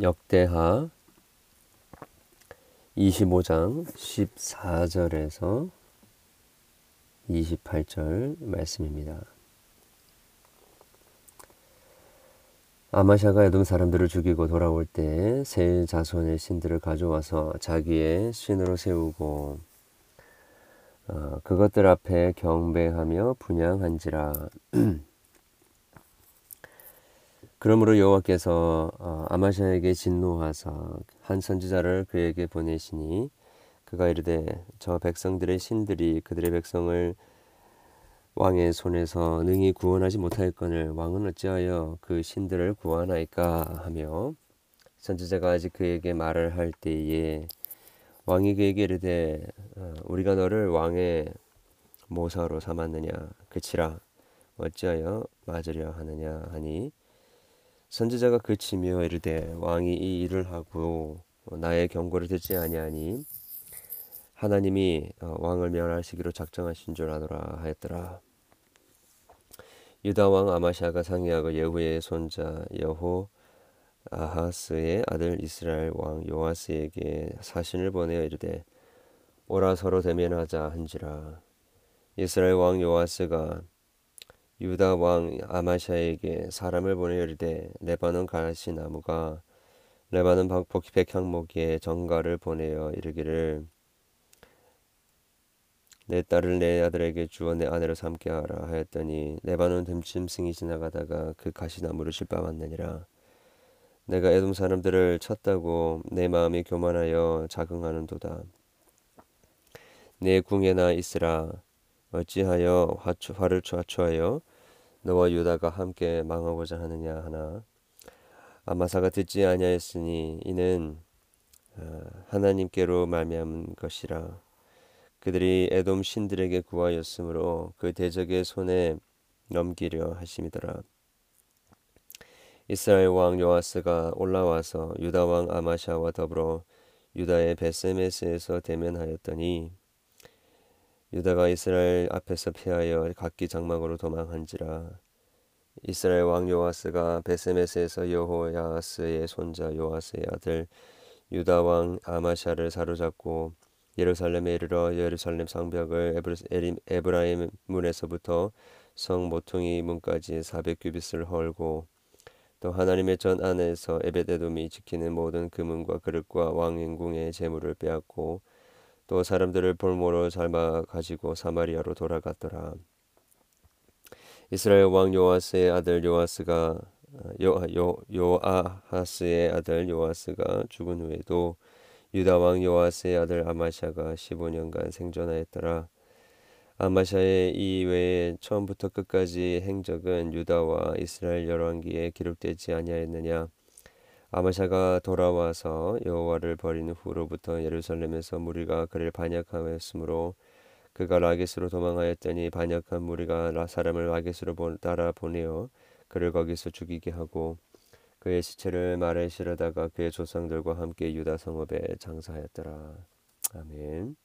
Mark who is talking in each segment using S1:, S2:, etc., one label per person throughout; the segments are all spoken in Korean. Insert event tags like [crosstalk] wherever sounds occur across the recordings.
S1: 역대하 25장 14절에서 28절 말씀입니다. 아마샤가 에돔 사람들을 죽이고 돌아올 때세 자손의 신들을 가져와서 자기의 신으로 세우고 어, 그것들 앞에 경배하며 분양한지라 [clears throat] 그러므로 여호와께서 어, 아마샤에게 진노하사 한 선지자를 그에게 보내시니 그가 이르되 저 백성들의 신들이 그들의 백성을 왕의 손에서 능히 구원하지 못하였거늘 왕은 어찌하여 그 신들을 구원하이까 하며 선지자가 아직 그에게 말을 할 때에 왕이 그에게 이르되 어, 우리가 너를 왕의 모사로 삼았느냐? 그치라. 어찌하여 맞으려 하느냐 하니 선지자가 그치며 이르되 왕이 이 일을 하고 나의 경고를 듣지 아니하니 하나님이 어, 왕을 멸하시기로 작정하신 줄 아노라 하였더라. 유다 왕 아마샤가 상의하고 예후의 손자 여호 아하스의 아들 이스라엘 왕 요아스에게 사신을 보내어 이르되 오라 서로 대면하자 한지라 이스라엘 왕 요아스가 유다 왕 아마샤에게 사람을 보내어 이르되 레바논 가시 나무가 레바논 백향목에 정가를 보내어 이르기를 내 딸을 내 아들에게 주어 내 아내로 삼게 하라 하였더니 레바논 듬침승이 지나가다가 그 가시나무를 실밥았느니라. 내가 에돔 사람들을 쳤다고 내 마음이 교만하여 자긍하는도다. 내 궁에나 있으라. 어찌하여 화를 좌초하여 너와 유다가 함께 망하고자 하느냐 하나. 아마사가 듣지 아니하였으니 이는 어, 하나님께로 말미암은 것이라. 그들이 에돔 신들에게 구하였으므로 그 대적의 손에 넘기려 하심이더라. 이스라엘 왕 요아스가 올라와서 유다 왕 아마샤와 더불어 유다의 베세메스에서 대면하였더니 유다가 이스라엘 앞에서 피하여 각기 장막으로 도망한지라. 이스라엘 왕 요아스가 베세메스에서 여호야스의 손자 요아스의 아들 유다 왕 아마샤를 사로잡고 예루살렘에 이르러 예루살렘 상벽을 에브라임 문에서부터 성 모퉁이 문까지 400규빗을 헐고 또 하나님의 전 안에서 에베데돔이 지키는 모든 금은과 그릇과 왕행궁의 재물을 빼앗고 또 사람들을 볼모로 삶아 가지고 사마리아로 돌아갔더라. 이스라엘 왕 요아스의 아들 요아스가 요, 요, 요아하스의 아들 요아스가 죽은 후에도 유다 왕 요아스의 아들 아마샤가 15년간 생존하였더라. 아마샤의 이 외에 처음부터 끝까지 행적은 유다와 이스라엘 열왕기에 기록되지 아니하였느냐. 아마샤가 돌아와서 여호와를 버린 후로부터 예루살렘에서 무리가 그를 반역하였으므로 그가 라게스로 도망하였더니 반역한 무리가 사람을 라게스로 따라 보내어 그를 거기서 죽이게 하고 그의 시체를 말에 실어다가 그의 조상들과 함께 유다 성읍에 장사하였더라. 아멘.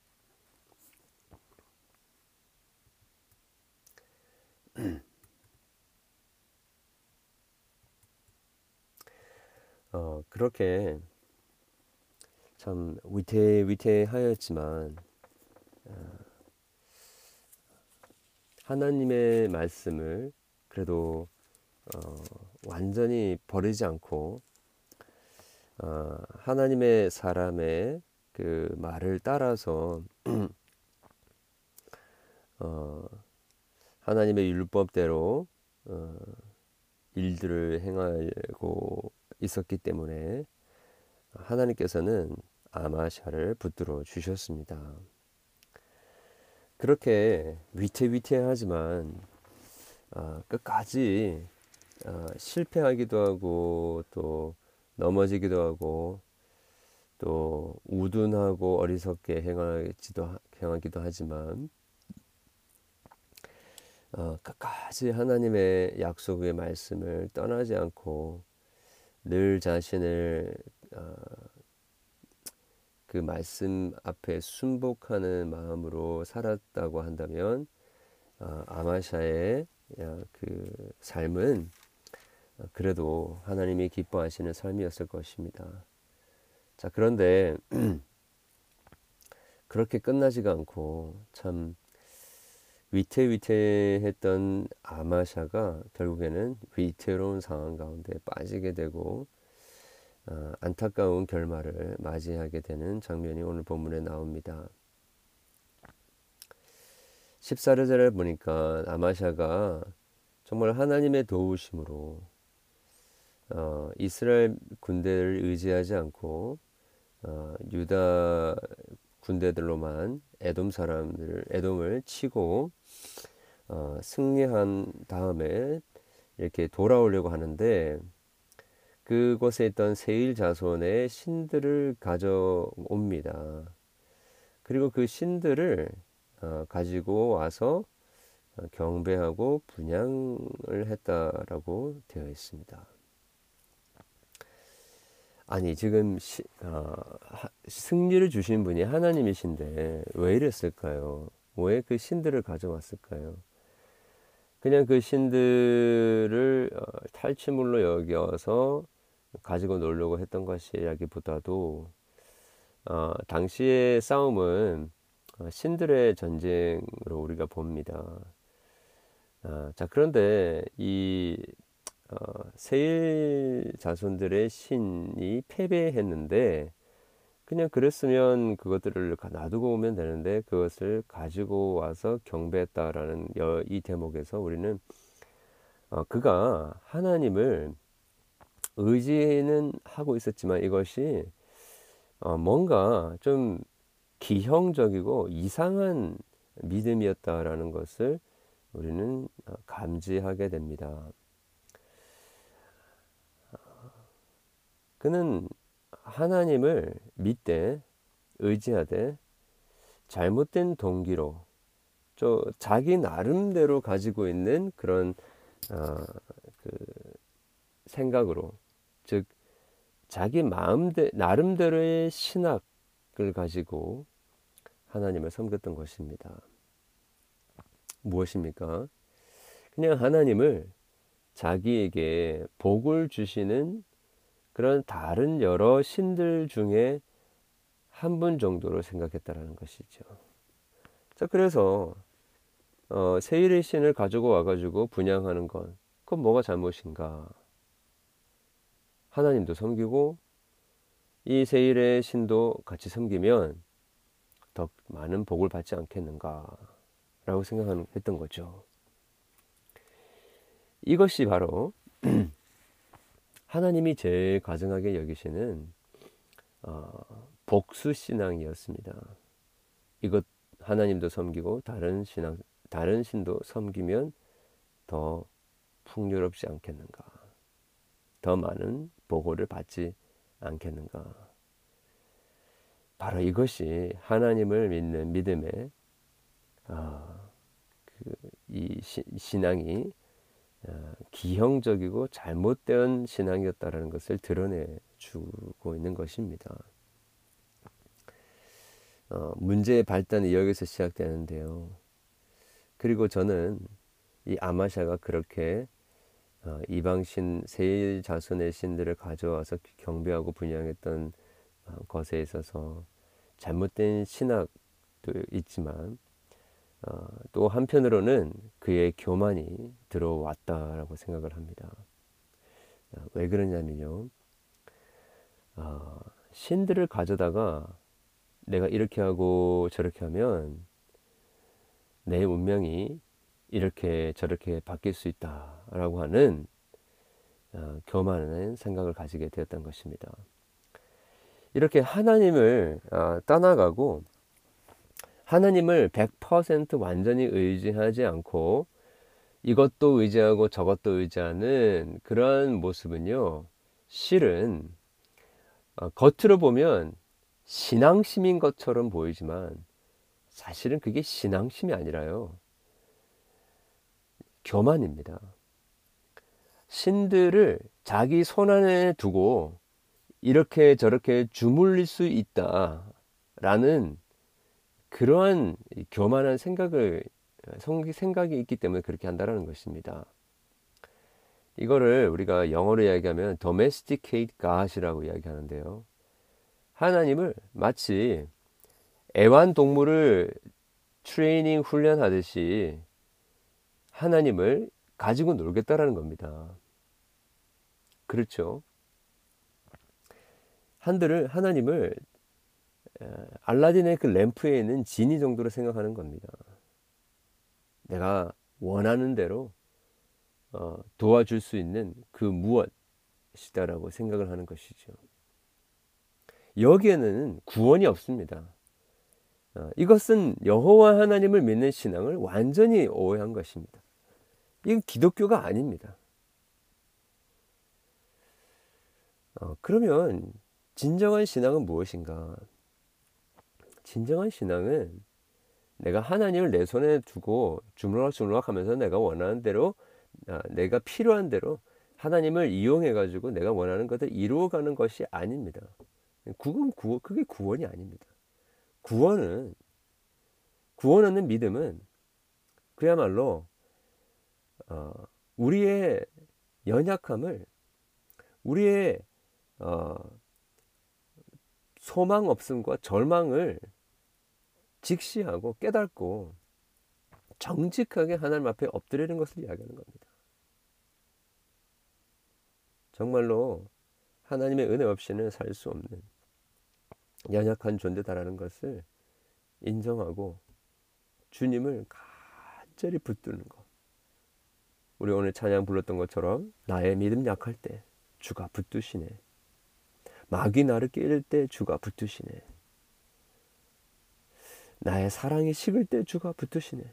S1: 어, 그렇게 참 위태 위태하였지만 어, 하나님의 말씀을 그래도 어, 완전히 버리지 않고 어, 하나님의 사람의 그 말을 따라서 [clears throat] 어, 하나님의 율법대로 어, 일들을 행하고 있었기 때문에 하나님께서는 아마샤를 붙들어 주셨습니다. 그렇게 위태위태하지만 어, 끝까지 어, 실패하기도 하고 또 넘어지기도 하고 또 우둔하고 어리석게 행하기도, 행하기도 하지만 어, 끝까지 하나님의 약속의 말씀을 떠나지 않고 늘 자신을 어, 그 말씀 앞에 순복하는 마음으로 살았다고 한다면 어, 아마샤의 그 삶은 그래도 하나님이 기뻐하시는 삶이었을 것입니다. 자, 그런데 [clears throat] 그렇게 끝나지가 않고 참 위태위태했던 아마샤가 결국에는 위태로운 상황 가운데 빠지게 되고 어, 안타까운 결말을 맞이하게 되는 장면이 오늘 본문에 나옵니다. 14절을 보니까 아마샤가 정말 하나님의 도우심으로 어, 이스라엘 군대를 의지하지 않고 어, 유다 군대들로만 에돔 사람들 에돔을 치고 어, 승리한 다음에 이렇게 돌아오려고 하는데 그곳에 있던 세일 자손의 신들을 가져옵니다. 그리고 그 신들을 어, 가지고 와서 어, 경배하고 분양을 했다라고 되어 있습니다. 아니 지금 시, 어, 하, 승리를 주신 분이 하나님이신데 왜 이랬을까요? 왜 그 신들을 가져왔을까요? 그냥 그 신들을 어, 탈취물로 여겨서 가지고 놀려고 했던 것이라기보다도 어, 당시의 싸움은 어, 신들의 전쟁으로 우리가 봅니다. 아, 자 그런데 이 어, 세일 자손들의 신이 패배했는데 그냥 그랬으면 그것들을 놔두고 오면 되는데 그것을 가지고 와서 경배했다라는 이 대목에서 우리는 어, 그가 하나님을 의지는 하고 있었지만 이것이 어, 뭔가 좀 기형적이고 이상한 믿음이었다라는 것을 우리는 어, 감지하게 됩니다. 그는 하나님을 믿되 의지하되 잘못된 동기로 저 자기 나름대로 가지고 있는 그런 어, 그 생각으로 즉 자기 마음대 나름대로의 신학을 가지고 하나님을 섬겼던 것입니다. 무엇입니까? 그냥 하나님을 자기에게 복을 주시는 그런 다른 여러 신들 중에 한 분 정도로 생각했다라는 것이죠. 자, 그래서 어, 세일의 신을 가지고 와가지고 분양하는 건 그건 뭐가 잘못인가? 하나님도 섬기고 이 세일의 신도 같이 섬기면 더 많은 복을 받지 않겠는가 라고 생각했던 거죠. 이것이 바로 [clears throat] 하나님이 제일 가증하게 여기시는 어, 복수 신앙이었습니다. 이것 하나님도 섬기고 다른 신앙 다른 신도 섬기면 더 풍요롭지 않겠는가? 더 많은 보고를 받지 않겠는가? 바로 이것이 하나님을 믿는 믿음의 아, 그이 신앙이 아, 기형적이고 잘못된 신앙이었다라는 것을 드러내 주고 있는 것입니다. 어, 문제의 발단이 여기서 시작되는데요. 그리고 저는 이 아마샤가 그렇게 어, 이방신 세 자손의 신들을 가져와서 경배하고 분양했던 어, 것에 있어서 잘못된 신학도 있지만 어, 또 한편으로는 그의 교만이 들어왔다라고 생각을 합니다. 어, 왜 그러냐면요. 어, 신들을 가져다가 내가 이렇게 하고 저렇게 하면 내 운명이 이렇게 저렇게 바뀔 수 있다라고 하는 어, 교만한 생각을 가지게 되었던 것입니다. 이렇게 하나님을 어, 떠나가고 하나님을 100% 완전히 의지하지 않고 이것도 의지하고 저것도 의지하는 그러한 모습은요, 실은 어, 겉으로 보면 신앙심인 것처럼 보이지만 사실은 그게 신앙심이 아니라요. 교만입니다. 신들을 자기 손 안에 두고 이렇게 저렇게 주물릴 수 있다라는 그러한 교만한 생각을 생각이 있기 때문에 그렇게 한다라는 것입니다. 이거를 우리가 영어로 이야기하면 domesticate God이라고 이야기하는데요. 하나님을 마치 애완동물을 트레이닝 훈련하듯이 하나님을 가지고 놀겠다라는 겁니다. 그렇죠. 한들을 하나님을 알라딘의 그 램프에 있는 지니 정도로 생각하는 겁니다. 내가 원하는 대로 어, 도와줄 수 있는 그 무엇이다라고 생각을 하는 것이죠. 여기에는 구원이 없습니다. 어, 이것은 여호와 하나님을 믿는 신앙을 완전히 오해한 것입니다. 이건 기독교가 아닙니다. 어, 그러면 진정한 신앙은 무엇인가? 진정한 신앙은 내가 하나님을 내 손에 두고 주물럭주물럭 하면서 내가 원하는 대로 아, 내가 필요한 대로 하나님을 이용해 가지고 내가 원하는 것을 이루어 가는 것이 아닙니다. 그건 구 그게 구원이 아닙니다. 구원은 구원 얻는 믿음은 그야말로 어, 우리의 연약함을 우리의 어, 소망 없음과 절망을 직시하고 깨닫고 정직하게 하나님 앞에 엎드리는 것을 이야기하는 겁니다. 정말로 하나님의 은혜 없이는 살 수 없는 연약한 존재다라는 것을 인정하고 주님을 간절히 붙드는 것. 우리 오늘 찬양 불렀던 것처럼 나의 믿음 약할 때 주가 붙드시네. 마귀 나를 깨릴 때 주가 붙으시네. 나의 사랑이 식을 때 주가 붙으시네.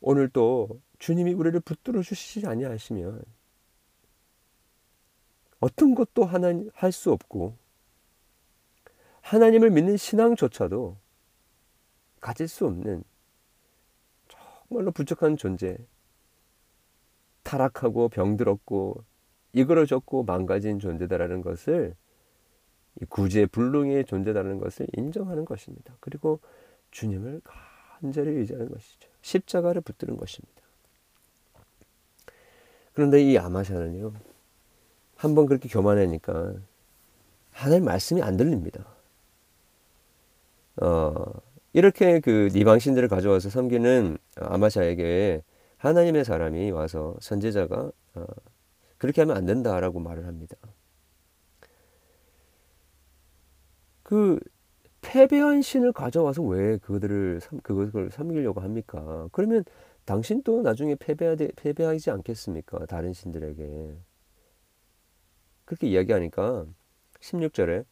S1: 오늘 또 주님이 우리를 붙들어 주시지 아니하시면 어떤 것도 하나님 할 수 없고 하나님을 믿는 신앙조차도 가질 수 없는 정말로 부족한 존재, 타락하고 병들었고 이그러졌고 망가진 존재다라는 것을 구제 불능의 존재다라는 것을 인정하는 것입니다. 그리고 주님을 간절히 의지하는 것이죠. 십자가를 붙드는 것입니다. 그런데 이 아마샤는요, 한번 그렇게 교만하니까 하나님 말씀이 안 들립니다. 어, 이렇게 그 니방신들을 가져와서 섬기는 아마샤에게 하나님의 사람이 와서 선제자가 어, 그렇게 하면 안 된다라고 말을 합니다. 그 패배한 신을 가져와서 왜 그들을 그것을 섬기려고 합니까? 그러면 당신도 나중에 패배하지, 패배하지 않겠습니까? 다른 신들에게. 그렇게 이야기하니까 16절에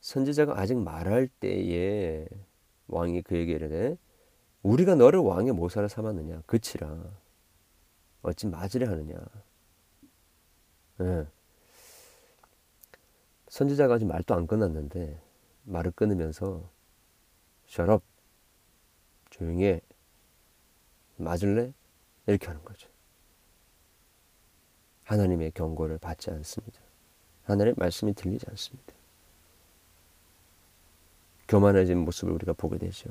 S1: 선지자가 아직 말할 때에 왕이 그에게 이르되 우리가 너를 왕의 모사를 삼았느냐 그치라 어찌 맞으려 하느냐 예. 선지자가 아직 말도 안 끝났는데 말을 끊으면서 up 조용히 해 맞을래? 이렇게 하는 거죠. 하나님의 경고를 받지 않습니다. 하나님의 말씀이 들리지 않습니다. 교만해진 모습을 우리가 보게 되죠.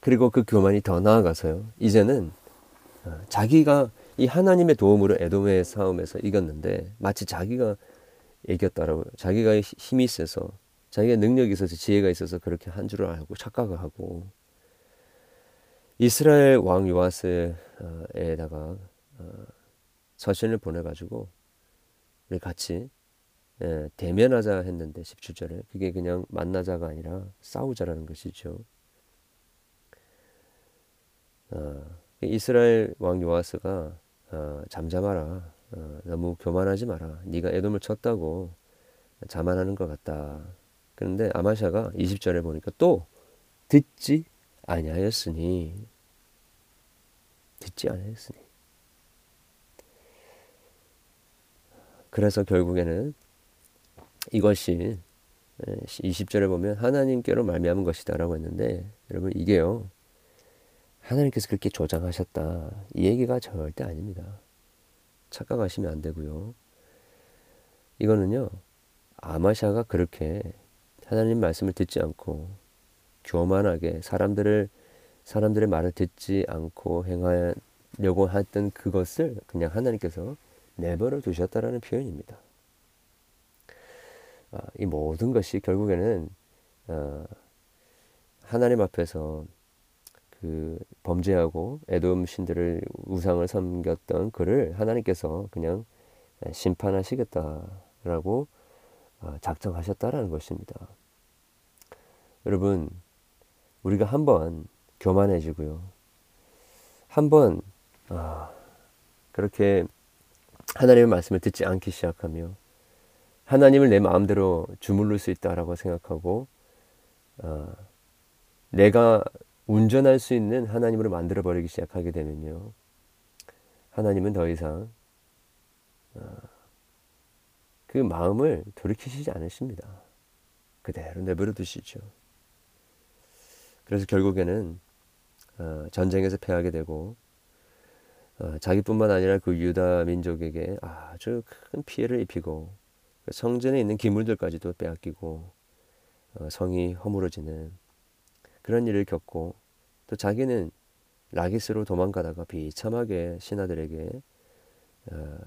S1: 그리고 그 교만이 더 나아가서요. 이제는 어, 자기가 이 하나님의 도움으로 에돔의 싸움에서 이겼는데 마치 자기가 이겼다라고 자기가 힘이 있어서 자기가 능력이 있어서 지혜가 있어서 그렇게 한 줄을 알고 착각을 하고 이스라엘 왕 요아스에다가 어, 서신을 보내가지고 우리 같이 예, 대면하자 했는데 17절에 그게 그냥 만나자가 아니라 싸우자라는 것이죠. 어, 이스라엘 왕 요아스가 어, 잠잠하라. 어, 너무 교만하지 마라. 네가 에돔을 쳤다고 자만하는 것 같다. 그런데 아마샤가 20절에 보니까 또 듣지 아니하였으니 듣지 아니하였으니 그래서 결국에는 이것이 20절에 보면 하나님께로 말미암은 것이다라고 했는데 여러분 이게요 하나님께서 그렇게 조장하셨다 이 얘기가 절대 아닙니다 착각하시면 안 되고요 이거는요 아마샤가 그렇게 하나님 말씀을 듣지 않고 교만하게 사람들을 사람들의 말을 듣지 않고 행하려고 했던 그것을 그냥 하나님께서 내버려 두셨다라는 표현입니다. 아, 이 모든 것이 결국에는 어, 하나님 앞에서 그 범죄하고 에돔 신들을 우상을 섬겼던 그를 하나님께서 그냥 심판하시겠다라고 어, 작정하셨다라는 것입니다. 여러분 우리가 한번 교만해지고요. 한번 아, 그렇게 하나님의 말씀을 듣지 않기 시작하며 하나님을 내 마음대로 주물를 수 있다라고 생각하고 어, 내가 운전할 수 있는 하나님으로 만들어 버리기 시작하게 되면요. 하나님은 더 이상 어, 그 마음을 돌이키시지 않으십니다. 그대로 내버려 두시죠. 그래서 결국에는 어, 전쟁에서 패하게 되고 어, 자기뿐만 아니라 그 유다 민족에게 아주 큰 피해를 입히고 그 성전에 있는 기물들까지도 빼앗기고 어, 성이 허물어지는 그런 일을 겪고 또 자기는 라기스로 도망가다가 비참하게 신하들에게 어,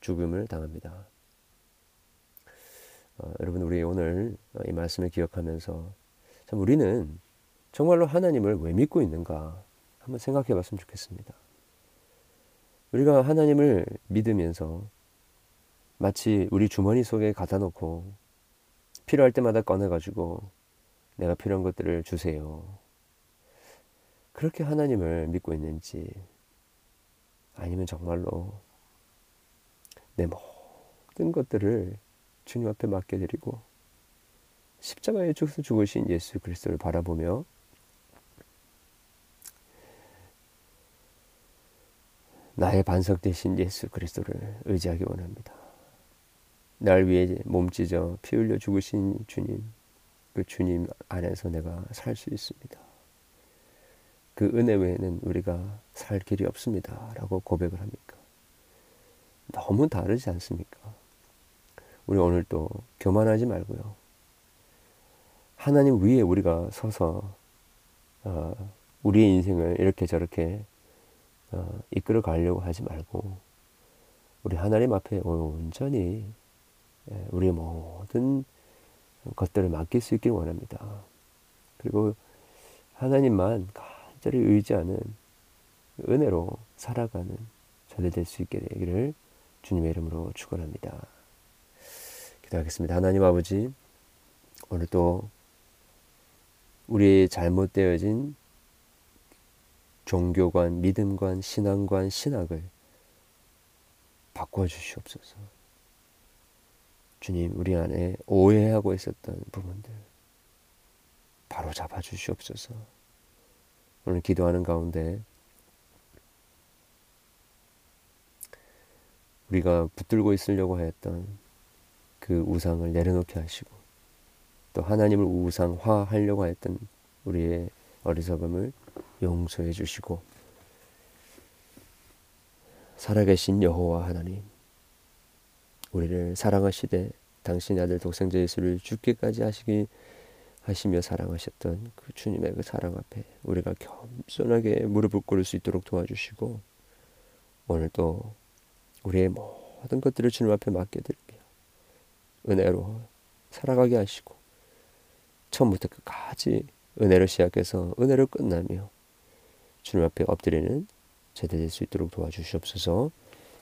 S1: 죽음을 당합니다. 어, 여러분 우리 오늘 이 말씀을 기억하면서 참 우리는 정말로 하나님을 왜 믿고 있는가 한번 생각해 봤으면 좋겠습니다. 우리가 하나님을 믿으면서 마치 우리 주머니 속에 갖다 놓고 필요할 때마다 꺼내 가지고 내가 필요한 것들을 주세요. 그렇게 하나님을 믿고 있는지 아니면 정말로 내 모든 것들을 주님 앞에 맡겨드리고 십자가에 죽어서 죽으신 예수 그리스도를 바라보며 나의 반석 대신 예수 그리스도를 의지하기 원합니다. 날 위해 몸 찢어 피 흘려 죽으신 주님, 그 주님 안에서 내가 살 수 있습니다. 그 은혜 외에는 우리가 살 길이 없습니다. 라고 고백을 합니까? 너무 다르지 않습니까? 우리 오늘 또 교만하지 말고요. 하나님 위에 우리가 서서 어, 우리의 인생을 이렇게 저렇게 어, 이끌어 가려고 하지 말고 우리 하나님 앞에 온전히 예, 우리의 모든 것들을 맡길 수 있길 원합니다. 그리고 하나님만 간절히 의지하는 은혜로 살아가는 저들 될 수 있게 되기를 주님의 이름으로 축원합니다. 기도하겠습니다. 하나님 아버지 오늘 또 우리의 잘못되어진 종교관, 믿음관, 신앙관, 신학을 바꿔 주시옵소서. 주님, 우리 안에 오해하고 있었던 부분들 바로 잡아 주시옵소서. 오늘 기도하는 가운데 우리가 붙들고 있으려고 하였던 그 우상을 내려놓게 하시고 또 하나님을 우상화하려고 했던 우리의 어리석음을 용서해 주시고 살아계신 여호와 하나님 우리를 사랑하시되 당신의 아들 독생자 예수를 죽기까지 하시기 하시며 사랑하셨던 그 주님의 그 사랑 앞에 우리가 겸손하게 무릎을 꿇을 수 있도록 도와주시고 오늘 또 우리의 모든 것들을 주님 앞에 맡겨드리며 은혜로 살아가게 하시고 처음부터 끝까지 은혜를 시작해서 은혜를 끝나며 주님 앞에 엎드리는 제대 될수 있도록 도와주시옵소서